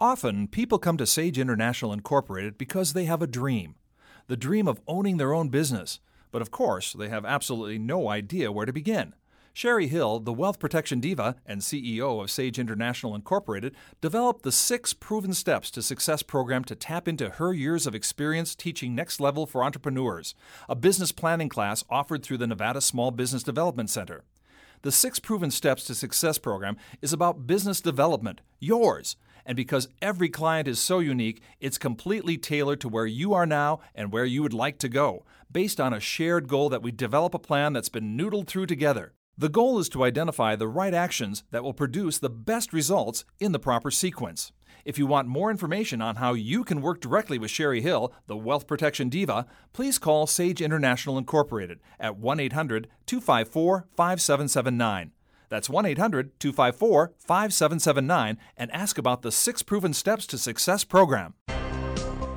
Often, people come to Sage International Incorporated because they have a dream the dream of owning their own business. But of course, they have absolutely no idea where to begin. Cheri Hill, the wealth protection diva and CEO of Sage International Incorporated, developed the six proven steps to success program to tap into her years of experience teaching next level for entrepreneurs, a business planning class offered through the Nevada Small Business Development Center. The Six Proven Steps to Success program is about business development, yours. And because every client is so unique, it's completely tailored to where you are now and where you would like to go, based on a shared goal that we develop a plan that's been noodled through together. The goal is to identify the right actions that will produce the best results in the proper sequence. If you want more information on how you can work directly with Cheri Hill, the Wealth Protection Diva, please call Sage International Incorporated at 1 800 254 5779. That's 1 800 254 5779 and ask about the six proven steps to success program.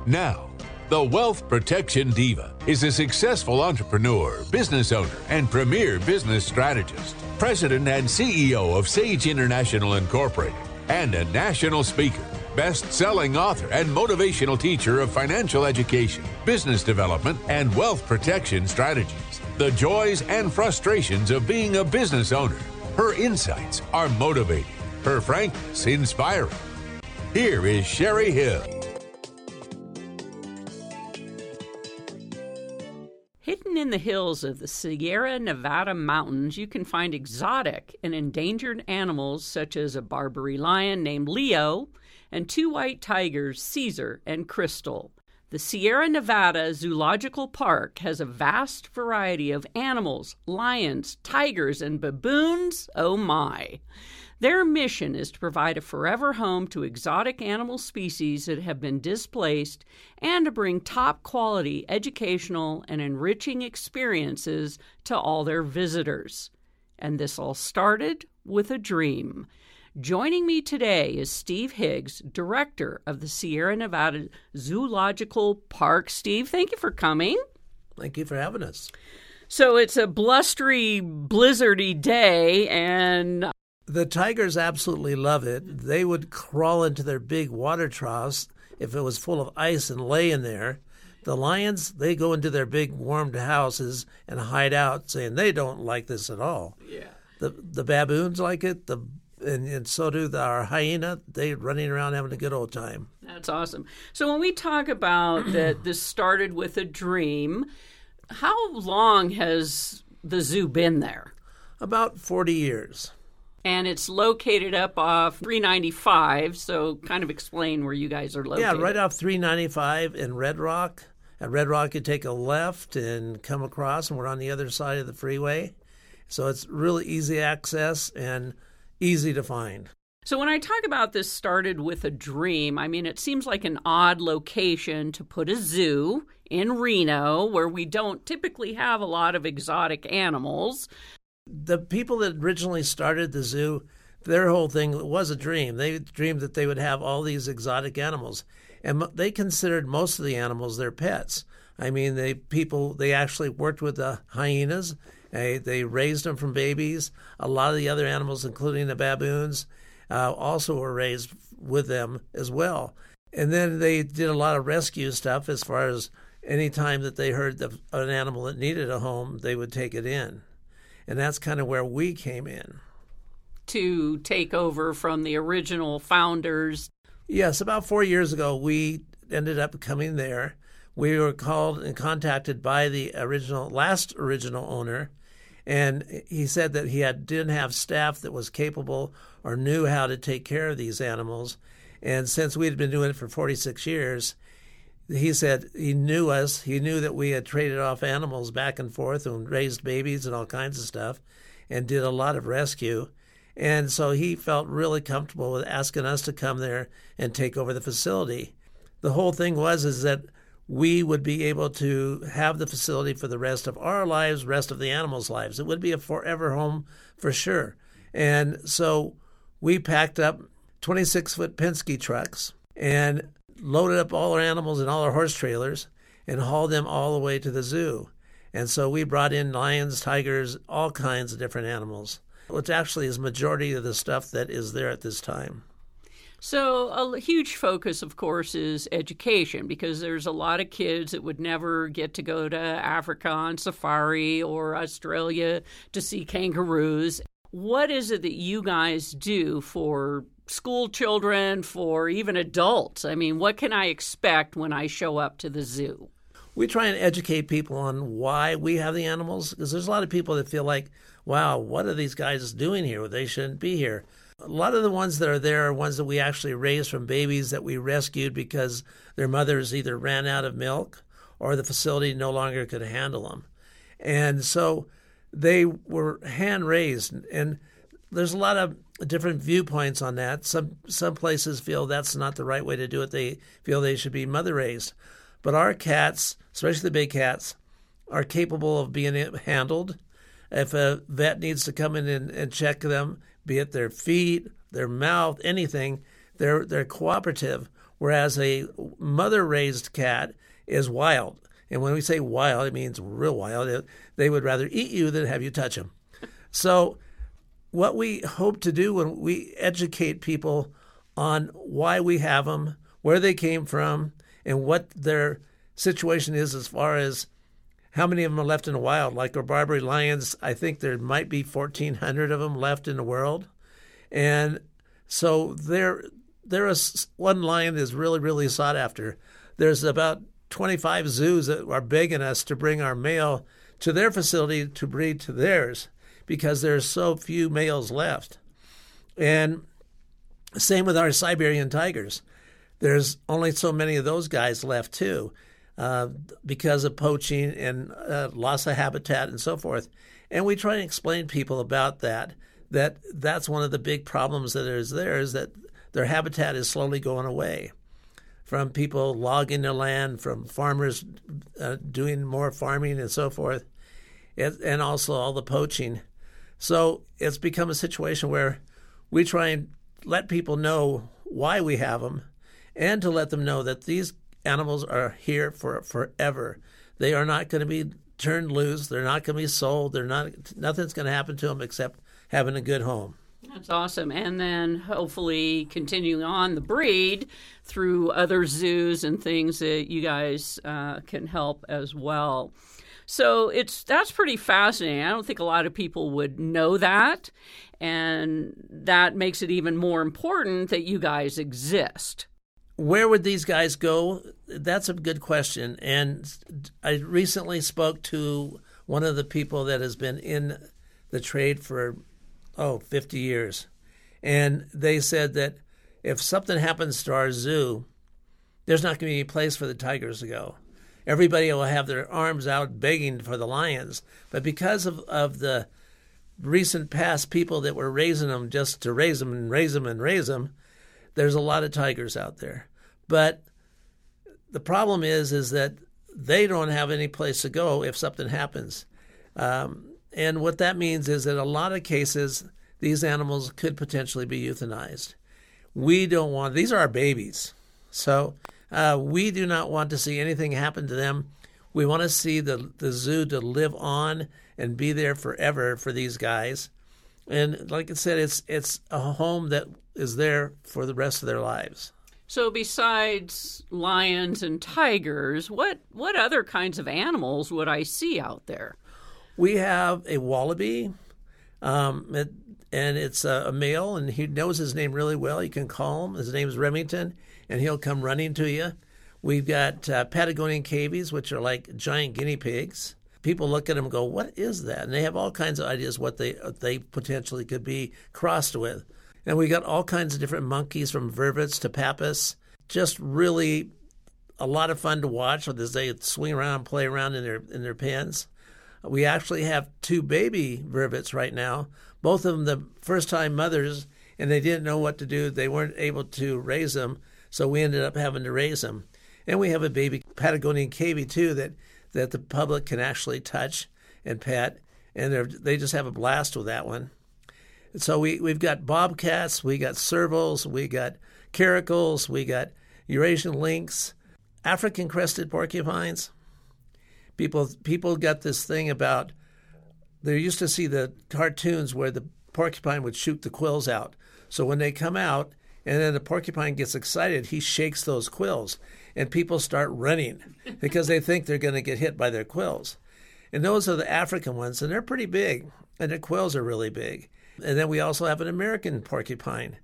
Now, the Wealth Protection Diva is a successful entrepreneur, business owner, and premier business strategist, president and CEO of Sage International Incorporated, and a national speaker, best selling author, and motivational teacher of financial education, business development, and wealth protection strategies. The joys and frustrations of being a business owner her insights are motivating, her frankness inspiring. Here is Cheri Hill. Hidden in the hills of the Sierra Nevada mountains, you can find exotic and endangered animals such as a Barbary lion named Leo and two white tigers, Caesar and Crystal. The Sierra Nevada Zoological Park has a vast variety of animals, lions, tigers, and baboons. Oh my! Their mission is to provide a forever home to exotic animal species that have been displaced and to bring top quality educational and enriching experiences to all their visitors. And this all started with a dream. Joining me today is Steve Higgs, director of the Sierra Nevada Zoological Park. Steve, thank you for coming. Thank you for having us. So it's a blustery, blizzardy day, and the tigers absolutely love it. They would crawl into their big water troughs if it was full of ice and lay in there. The lions, they go into their big warmed houses and hide out, saying they don't like this at all. Yeah. The the baboons like it. The and, and so do the, our hyena. They running around having a good old time. That's awesome. So when we talk about that, this started with a dream. How long has the zoo been there? About forty years. And it's located up off 395. So, kind of explain where you guys are located. Yeah, right off 395 in Red Rock. At Red Rock, you take a left and come across, and we're on the other side of the freeway. So it's really easy access and easy to find. So, when I talk about this started with a dream, I mean, it seems like an odd location to put a zoo in Reno where we don't typically have a lot of exotic animals. The people that originally started the zoo, their whole thing was a dream. They dreamed that they would have all these exotic animals. And they considered most of the animals their pets. I mean, they people they actually worked with the hyenas they, they raised them from babies. A lot of the other animals, including the baboons, uh, also were raised with them as well. And then they did a lot of rescue stuff as far as any time that they heard the, an animal that needed a home, they would take it in. And that's kind of where we came in. To take over from the original founders. Yes, about four years ago, we ended up coming there. We were called and contacted by the original, last original owner, and he said that he had didn't have staff that was capable or knew how to take care of these animals. And since we had been doing it for 46 years, he said he knew us. He knew that we had traded off animals back and forth and raised babies and all kinds of stuff and did a lot of rescue. And so he felt really comfortable with asking us to come there and take over the facility. The whole thing was is that we would be able to have the facility for the rest of our lives, rest of the animals' lives. It would be a forever home for sure. And so we packed up 26 foot Penske trucks and loaded up all our animals and all our horse trailers and hauled them all the way to the zoo. And so we brought in lions, tigers, all kinds of different animals, which actually is majority of the stuff that is there at this time. So, a huge focus, of course, is education because there's a lot of kids that would never get to go to Africa on safari or Australia to see kangaroos. What is it that you guys do for school children, for even adults? I mean, what can I expect when I show up to the zoo? We try and educate people on why we have the animals because there's a lot of people that feel like, wow, what are these guys doing here? They shouldn't be here. A lot of the ones that are there are ones that we actually raised from babies that we rescued because their mothers either ran out of milk or the facility no longer could handle them. And so they were hand raised. And there's a lot of different viewpoints on that. Some some places feel that's not the right way to do it. They feel they should be mother raised. But our cats, especially the big cats, are capable of being handled. If a vet needs to come in and, and check them, be it their feet, their mouth, anything, they're they're cooperative. Whereas a mother raised cat is wild. And when we say wild, it means real wild. They would rather eat you than have you touch them. So, what we hope to do when we educate people on why we have them, where they came from, and what their situation is as far as how many of them are left in the wild. Like our Barbary lions, I think there might be 1,400 of them left in the world. And so there, there is one lion that is really, really sought after. There's about 25 zoos that are begging us to bring our male to their facility to breed to theirs because there's so few males left. And same with our Siberian tigers. There's only so many of those guys left too. Uh, because of poaching and uh, loss of habitat and so forth. And we try and explain people about that. That that's one of the big problems that is there is that their habitat is slowly going away from people logging their land, from farmers uh, doing more farming and so forth, and also all the poaching. So it's become a situation where we try and let people know why we have them, and to let them know that these animals are here for forever. They are not going to be turned loose. They're not going to be sold. They're not. Nothing's going to happen to them except having a good home. That's awesome. And then hopefully continuing on the breed through other zoos and things that you guys uh, can help as well. So it's that's pretty fascinating. I don't think a lot of people would know that, and that makes it even more important that you guys exist where would these guys go? That's a good question. And I recently spoke to one of the people that has been in the trade for, oh, 50 years. And they said that if something happens to our zoo, there's not going to be any place for the tigers to go. Everybody will have their arms out begging for the lions. But because of, of the recent past people that were raising them just to raise them and raise them and raise them, there's a lot of tigers out there. But the problem is, is that they don't have any place to go if something happens. Um, and what that means is that a lot of cases, these animals could potentially be euthanized. We don't want, these are our babies. So uh, we do not want to see anything happen to them. We want to see the, the zoo to live on and be there forever for these guys. And like I said, it's it's a home that is there for the rest of their lives. So besides lions and tigers, what what other kinds of animals would I see out there? We have a wallaby, um, it, and it's a, a, male, and he knows his name really well. You can call him. His name is Remington, and he'll come running to you. We've got uh, Patagonian cavies, which are like giant guinea pigs. People look at them and go, "What is that?" And they have all kinds of ideas what they what they potentially could be crossed with. And we got all kinds of different monkeys from vervets to pappus. Just really a lot of fun to watch as they swing around and play around in their in their pens. We actually have two baby vervets right now, both of them the first time mothers, and they didn't know what to do. They weren't able to raise them, so we ended up having to raise them. And we have a baby Patagonian cavy too that that the public can actually touch and pet, and they just have a blast with that one. So we, we've got bobcats, we got servals, we got caracals, we got Eurasian lynx, African crested porcupines. People people got this thing about they used to see the cartoons where the porcupine would shoot the quills out. So when they come out And then the porcupine gets excited. He shakes those quills, and people start running because they think they're going to get hit by their quills. And those are the African ones, and they're pretty big, and their quills are really big. And then we also have an American porcupine.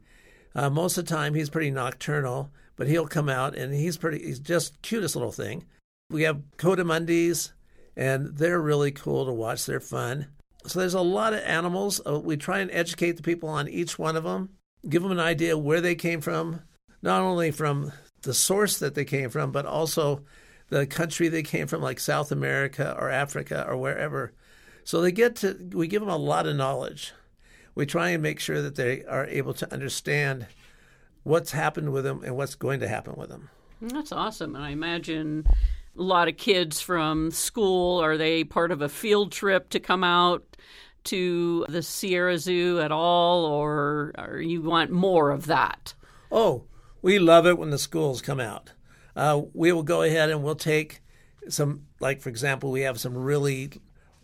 Uh, most of the time, he's pretty nocturnal, but he'll come out, and he's pretty. He's just cutest little thing. We have coatimundis, and they're really cool to watch. They're fun. So there's a lot of animals. Uh, we try and educate the people on each one of them, give them an idea where they came from, not only from the source that they came from, but also the country they came from, like South America or Africa or wherever. So they get to, we give them a lot of knowledge. We try and make sure that they are able to understand what's happened with them and what's going to happen with them. That's awesome. And I imagine a lot of kids from school, are they part of a field trip to come out to the Sierra Zoo at all, or, or you want more of that? Oh, we love it when the schools come out. Uh, we will go ahead and we'll take some, like for example, we have some really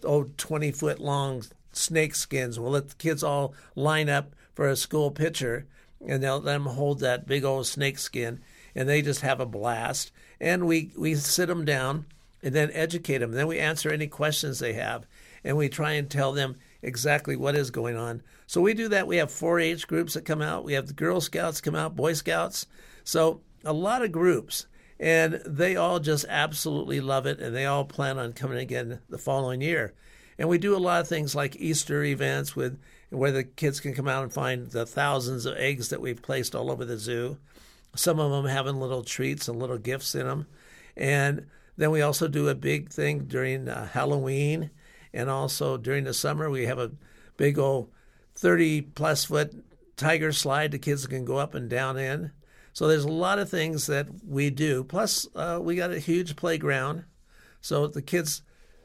oh 20 foot long snake skins. We'll let the kids all line up for a school picture, and they'll let them hold that big old snake skin, and they just have a blast. And we we sit them down and then educate them. Then we answer any questions they have, and we try and tell them exactly what is going on. So we do that. We have 4-H groups that come out. We have the Girl Scouts come out, Boy Scouts. So a lot of groups, and they all just absolutely love it, and they all plan on coming again the following year. And we do a lot of things like Easter events with where the kids can come out and find the thousands of eggs that we've placed all over the zoo. Some of them having little treats and little gifts in them. And then we also do a big thing during uh, Halloween and also during the summer we have a big old 30 plus foot tiger slide the kids can go up and down in. So there's a lot of things that we do. Plus, uh, we got a huge playground, so the kids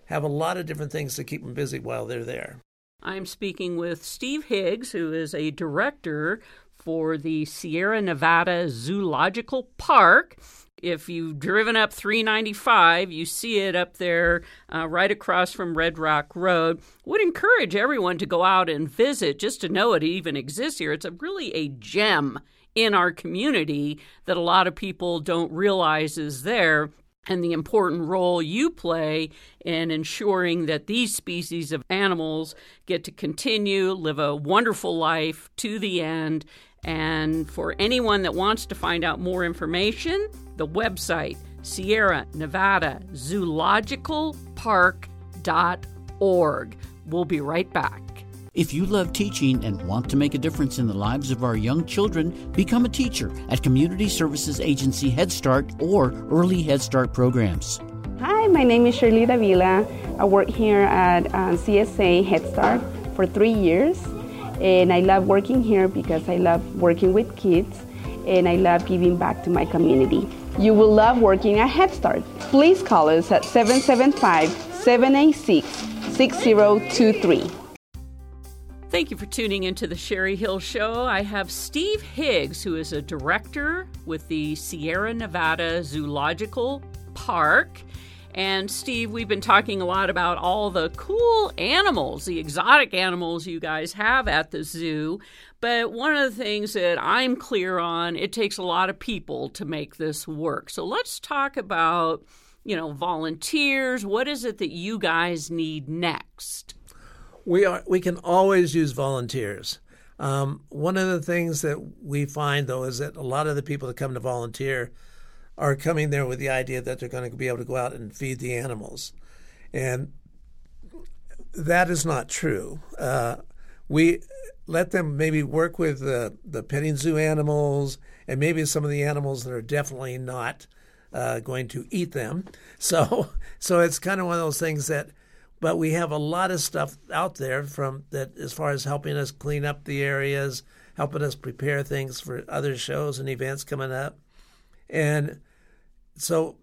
have a lot of different things to keep them busy while they're there. I'm speaking with Steve Higgs, who is a director for the Sierra Nevada Zoological Park. If you've driven up 395, you see it up there uh, right across from Red Rock Road. Would encourage everyone to go out and visit just to know it even exists here. It's a really a gem in our community that a lot of people don't realize is there and the important role you play in ensuring that these species of animals get to continue, live a wonderful life to the end. And for anyone that wants to find out more information, the website Sierra Nevada Zoological Park.org. We'll be right back. If you love teaching and want to make a difference in the lives of our young children, become a teacher at Community Services Agency Head Start or Early Head Start programs. Hi, my name is Shirley Davila. I work here at uh, CSA Head Start for three years, and I love working here because I love working with kids and I love giving back to my community. You will love working at Head Start. Please call us at 775 786 6023. Thank you for tuning into the Cheri Hill Show. I have Steve Higgs, who is a director with the Sierra Nevada Zoological Park. And Steve, we've been talking a lot about all the cool animals, the exotic animals you guys have at the zoo. But one of the things that I'm clear on, it takes a lot of people to make this work. So let's talk about, you know, volunteers. What is it that you guys need next? We are we can always use volunteers. Um, one of the things that we find though is that a lot of the people that come to volunteer are coming there with the idea that they're going to be able to go out and feed the animals, and that is not true. Uh, we let them maybe work with the, the petting zoo animals and maybe some of the animals that are definitely not uh, going to eat them. So so it's kind of one of those things that. But we have a lot of stuff out there from that as far as helping us clean up the areas, helping us prepare things for other shows and events coming up, and so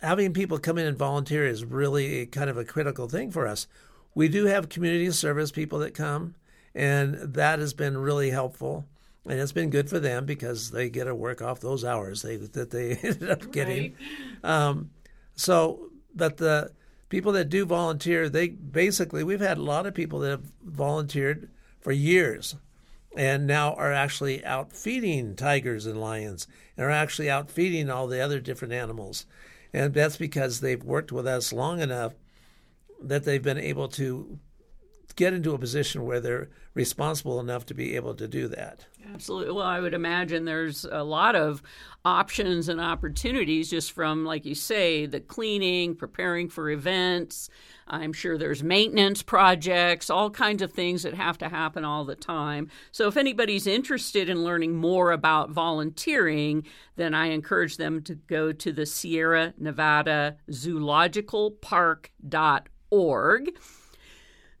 having people come in and volunteer is really kind of a critical thing for us. We do have community service people that come and that has been really helpful. And it's been good for them because they get to work off those hours they, that they ended up getting. Right. Um, so, but the people that do volunteer, they basically, we've had a lot of people that have volunteered for years. and now are actually out feeding tigers and lions and are actually out feeding all the other different animals. And that's because they've worked with us long enough that they've been able to get into a position where they're responsible enough to be able to do that. Absolutely. Well, I would imagine there's a lot of options and opportunities just from, like you say, the cleaning, preparing for events. I'm sure there's maintenance projects, all kinds of things that have to happen all the time. So, if anybody's interested in learning more about volunteering, then I encourage them to go to the Sierra Nevada Zoological Park.org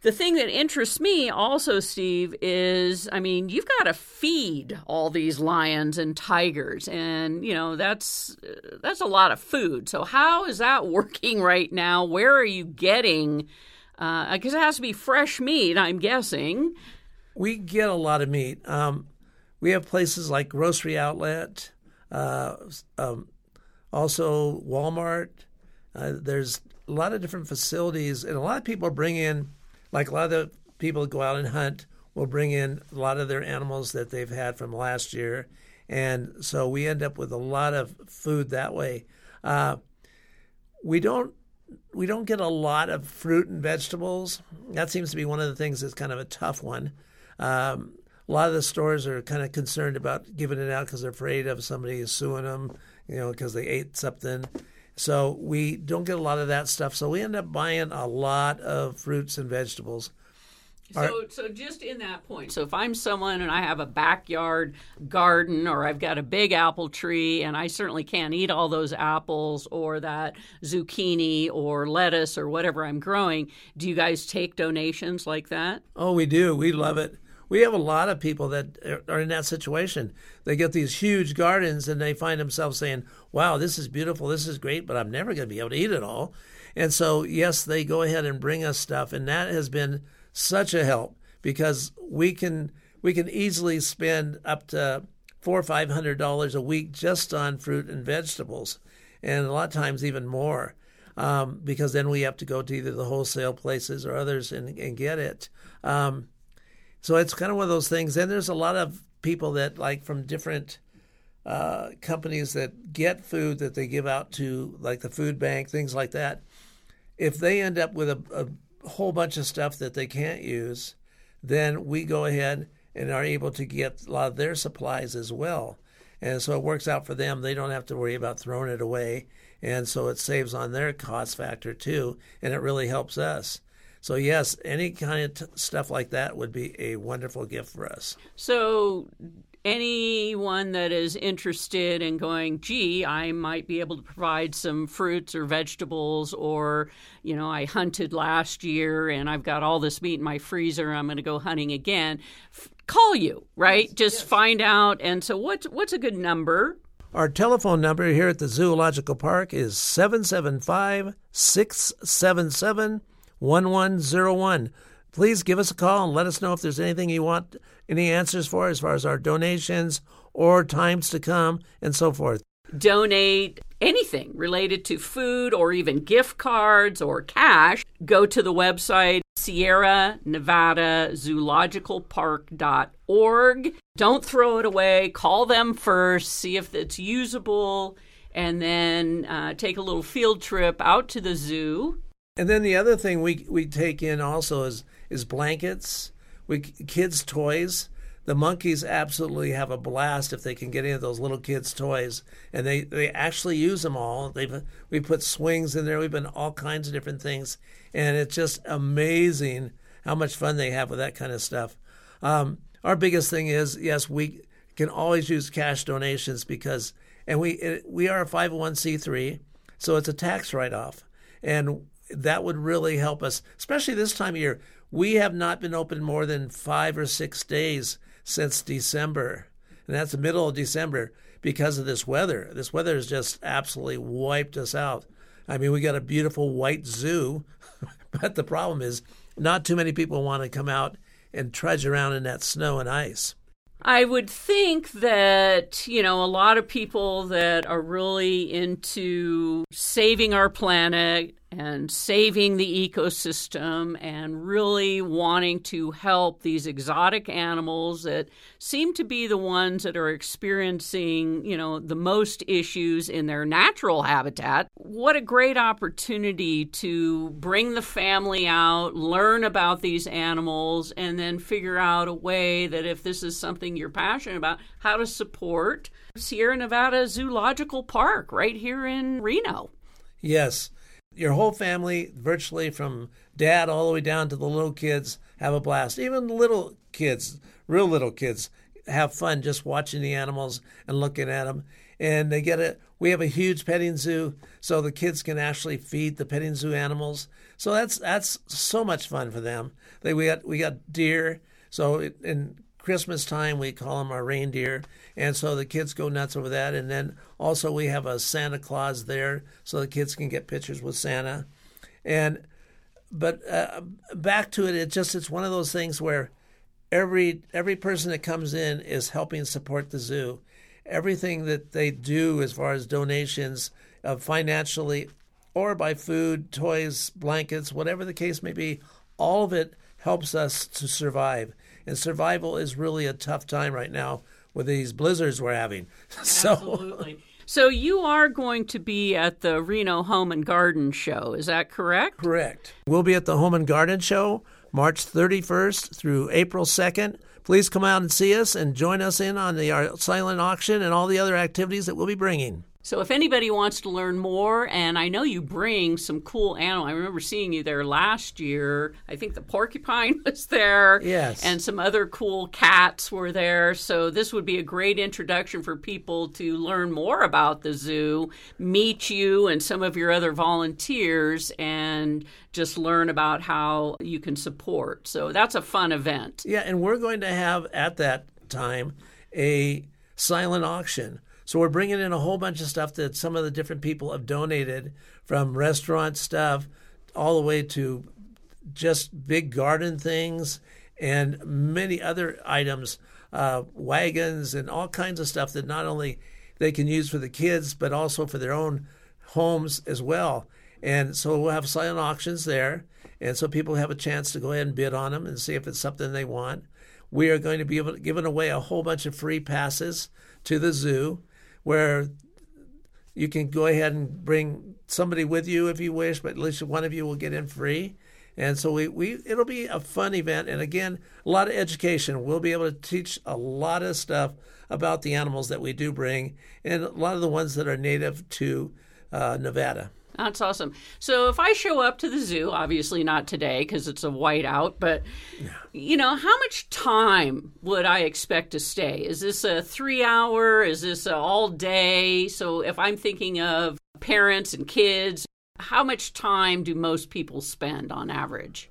the thing that interests me also, Steve, is I mean, you've got to feed all these lions and tigers, and you know that's that's a lot of food. So how is that working right now? Where are you getting? Because uh, it has to be fresh meat, I'm guessing. We get a lot of meat. Um, we have places like Grocery Outlet, uh, um, also Walmart. Uh, there's a lot of different facilities, and a lot of people bring in like a lot of the people that go out and hunt will bring in a lot of their animals that they've had from last year, and so we end up with a lot of food that way. Uh, we don't we don't get a lot of fruit and vegetables. That seems to be one of the things that's kind of a tough one. Um, a lot of the stores are kind of concerned about giving it out because they're afraid of somebody suing them, you know, because they ate something. So we don't get a lot of that stuff. So we end up buying a lot of fruits and vegetables. So, so just in that point, so if I'm someone and I have a backyard garden or I've got a big apple tree and I certainly can't eat all those apples or that zucchini or lettuce or whatever I'm growing, do you guys take donations like that? Oh, we do. We love it. We have a lot of people that are in that situation. They get these huge gardens and they find themselves saying, wow, this is beautiful, this is great, but I'm never going to be able to eat it all. And so, yes, they go ahead and bring us stuff. And that has been such a help because we can we can easily spend up to four or five hundred dollars a week just on fruit and vegetables, and a lot of times even more, um, because then we have to go to either the wholesale places or others and, and get it. Um, so it's kind of one of those things. And there's a lot of people that like from different uh, companies that get food that they give out to, like the food bank, things like that. If they end up with a, a whole bunch of stuff that they can't use, then we go ahead and are able to get a lot of their supplies as well. And so it works out for them. They don't have to worry about throwing it away. And so it saves on their cost factor too. And it really helps us. So, yes, any kind of t- stuff like that would be a wonderful gift for us. So, anyone that is interested in going, gee, I might be able to provide some fruits or vegetables, or, you know, I hunted last year and I've got all this meat in my freezer, I'm going to go hunting again. F- call you, right? Yes, Just yes. find out. And so, what's, what's a good number? Our telephone number here at the Zoological Park is 775 677 1101. Please give us a call and let us know if there's anything you want any answers for as far as our donations or times to come and so forth. Donate anything related to food or even gift cards or cash. Go to the website Sierra Nevada Zoological Park.org. Don't throw it away. Call them first, see if it's usable, and then uh, take a little field trip out to the zoo and then the other thing we we take in also is is blankets, we kids toys. The monkeys absolutely have a blast if they can get into those little kids' toys, and they, they actually use them all. They've we put swings in there. We've been all kinds of different things, and it's just amazing how much fun they have with that kind of stuff. Um, our biggest thing is yes, we can always use cash donations because, and we it, we are a 501c3, so it's a tax write off, and that would really help us, especially this time of year. We have not been open more than five or six days since December, and that's the middle of December because of this weather. This weather has just absolutely wiped us out. I mean, we got a beautiful white zoo, but the problem is not too many people want to come out and trudge around in that snow and ice. I would think that, you know, a lot of people that are really into saving our planet and saving the ecosystem and really wanting to help these exotic animals that seem to be the ones that are experiencing, you know, the most issues in their natural habitat. What a great opportunity to bring the family out, learn about these animals, and then figure out a way that if this is something you're passionate about, how to support Sierra Nevada Zoological Park right here in Reno. Yes your whole family, virtually from dad all the way down to the little kids, have a blast. Even little kids, real little kids, have fun just watching the animals and looking at them. And they get it. We have a huge petting zoo, so the kids can actually feed the petting zoo animals. So that's that's so much fun for them. They we got we got deer. So in Christmas time we call them our reindeer, and so the kids go nuts over that. And then also we have a Santa Claus there, so the kids can get pictures with Santa. And but uh, back to it, it just it's one of those things where every every person that comes in is helping support the zoo. Everything that they do as far as donations, uh, financially, or by food, toys, blankets, whatever the case may be, all of it helps us to survive. And survival is really a tough time right now with these blizzards we're having. so, Absolutely. So you are going to be at the Reno Home and Garden Show, is that correct? Correct. We'll be at the Home and Garden Show March 31st through April 2nd. Please come out and see us and join us in on the silent auction and all the other activities that we'll be bringing. So if anybody wants to learn more, and I know you bring some cool animal. I remember seeing you there last year. I think the porcupine was there. Yes. And some other cool cats were there. So this would be a great introduction for people to learn more about the zoo, meet you and some of your other volunteers, and just learn about how you can support. So that's a fun event. Yeah, and we're going to have at that time a silent auction so we're bringing in a whole bunch of stuff that some of the different people have donated from restaurant stuff all the way to just big garden things and many other items, uh, wagons and all kinds of stuff that not only they can use for the kids but also for their own homes as well. And so we'll have silent auctions there, and so people have a chance to go ahead and bid on them and see if it's something they want. We are going to be giving away a whole bunch of free passes to the zoo where you can go ahead and bring somebody with you if you wish, but at least one of you will get in free. And so we, we it'll be a fun event and again a lot of education. We'll be able to teach a lot of stuff about the animals that we do bring and a lot of the ones that are native to uh, Nevada. That's awesome. So if I show up to the zoo, obviously not today because it's a whiteout, but you know, how much time would I expect to stay? Is this a three hour? Is this a all day? So if I'm thinking of parents and kids, how much time do most people spend on average?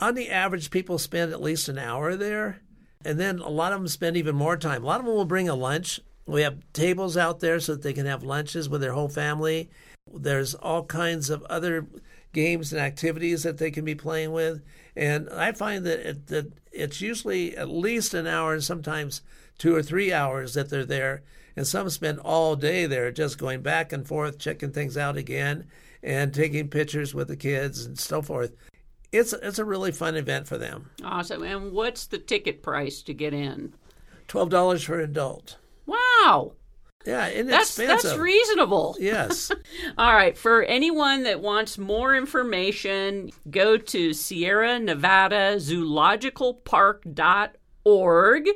On the average, people spend at least an hour there. And then a lot of them spend even more time. A lot of them will bring a lunch. We have tables out there so that they can have lunches with their whole family there's all kinds of other games and activities that they can be playing with, and I find that it, that it's usually at least an hour and sometimes two or three hours that they're there, and some spend all day there just going back and forth, checking things out again, and taking pictures with the kids and so forth. It's it's a really fun event for them. Awesome. And what's the ticket price to get in? Twelve dollars for an adult. Wow. Yeah, that's that's reasonable. Yes. All right. For anyone that wants more information, go to Sierra Nevada Zoological Park.org.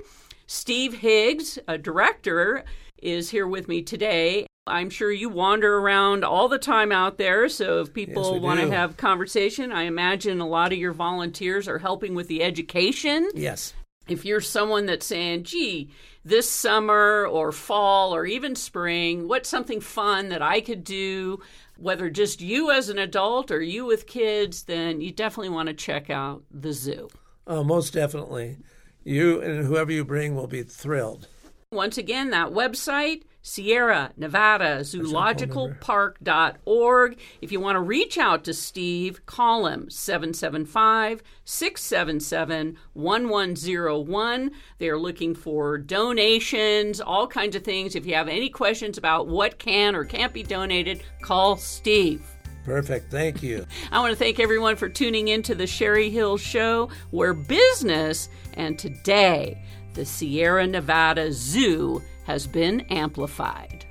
Steve Higgs, a director, is here with me today. I'm sure you wander around all the time out there. So if people yes, want to have conversation, I imagine a lot of your volunteers are helping with the education. Yes. If you're someone that's saying, gee, this summer or fall or even spring? What's something fun that I could do, whether just you as an adult or you with kids? Then you definitely want to check out the zoo. Oh, most definitely. You and whoever you bring will be thrilled. Once again, that website, Sierra Nevada Zoological Park.org. If you want to reach out to Steve, call him 775 677 1101. They're looking for donations, all kinds of things. If you have any questions about what can or can't be donated, call Steve. Perfect. Thank you. I want to thank everyone for tuning in to the Cheri Hill Show, where business and today the Sierra Nevada Zoo has been amplified.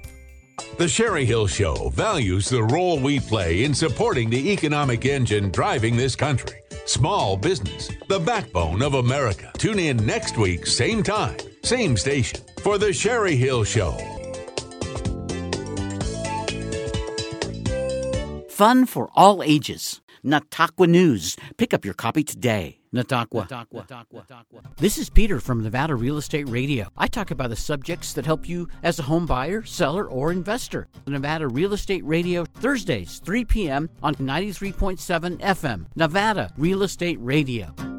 The Cheri Hill Show values the role we play in supporting the economic engine driving this country. Small business, the backbone of America. Tune in next week, same time, same station, for The Cheri Hill Show. Fun for all ages. Nataqua News. Pick up your copy today. Nataqua. This is Peter from Nevada Real Estate Radio. I talk about the subjects that help you as a home buyer, seller, or investor. Nevada Real Estate Radio, Thursdays, 3 p.m. on 93.7 FM. Nevada Real Estate Radio.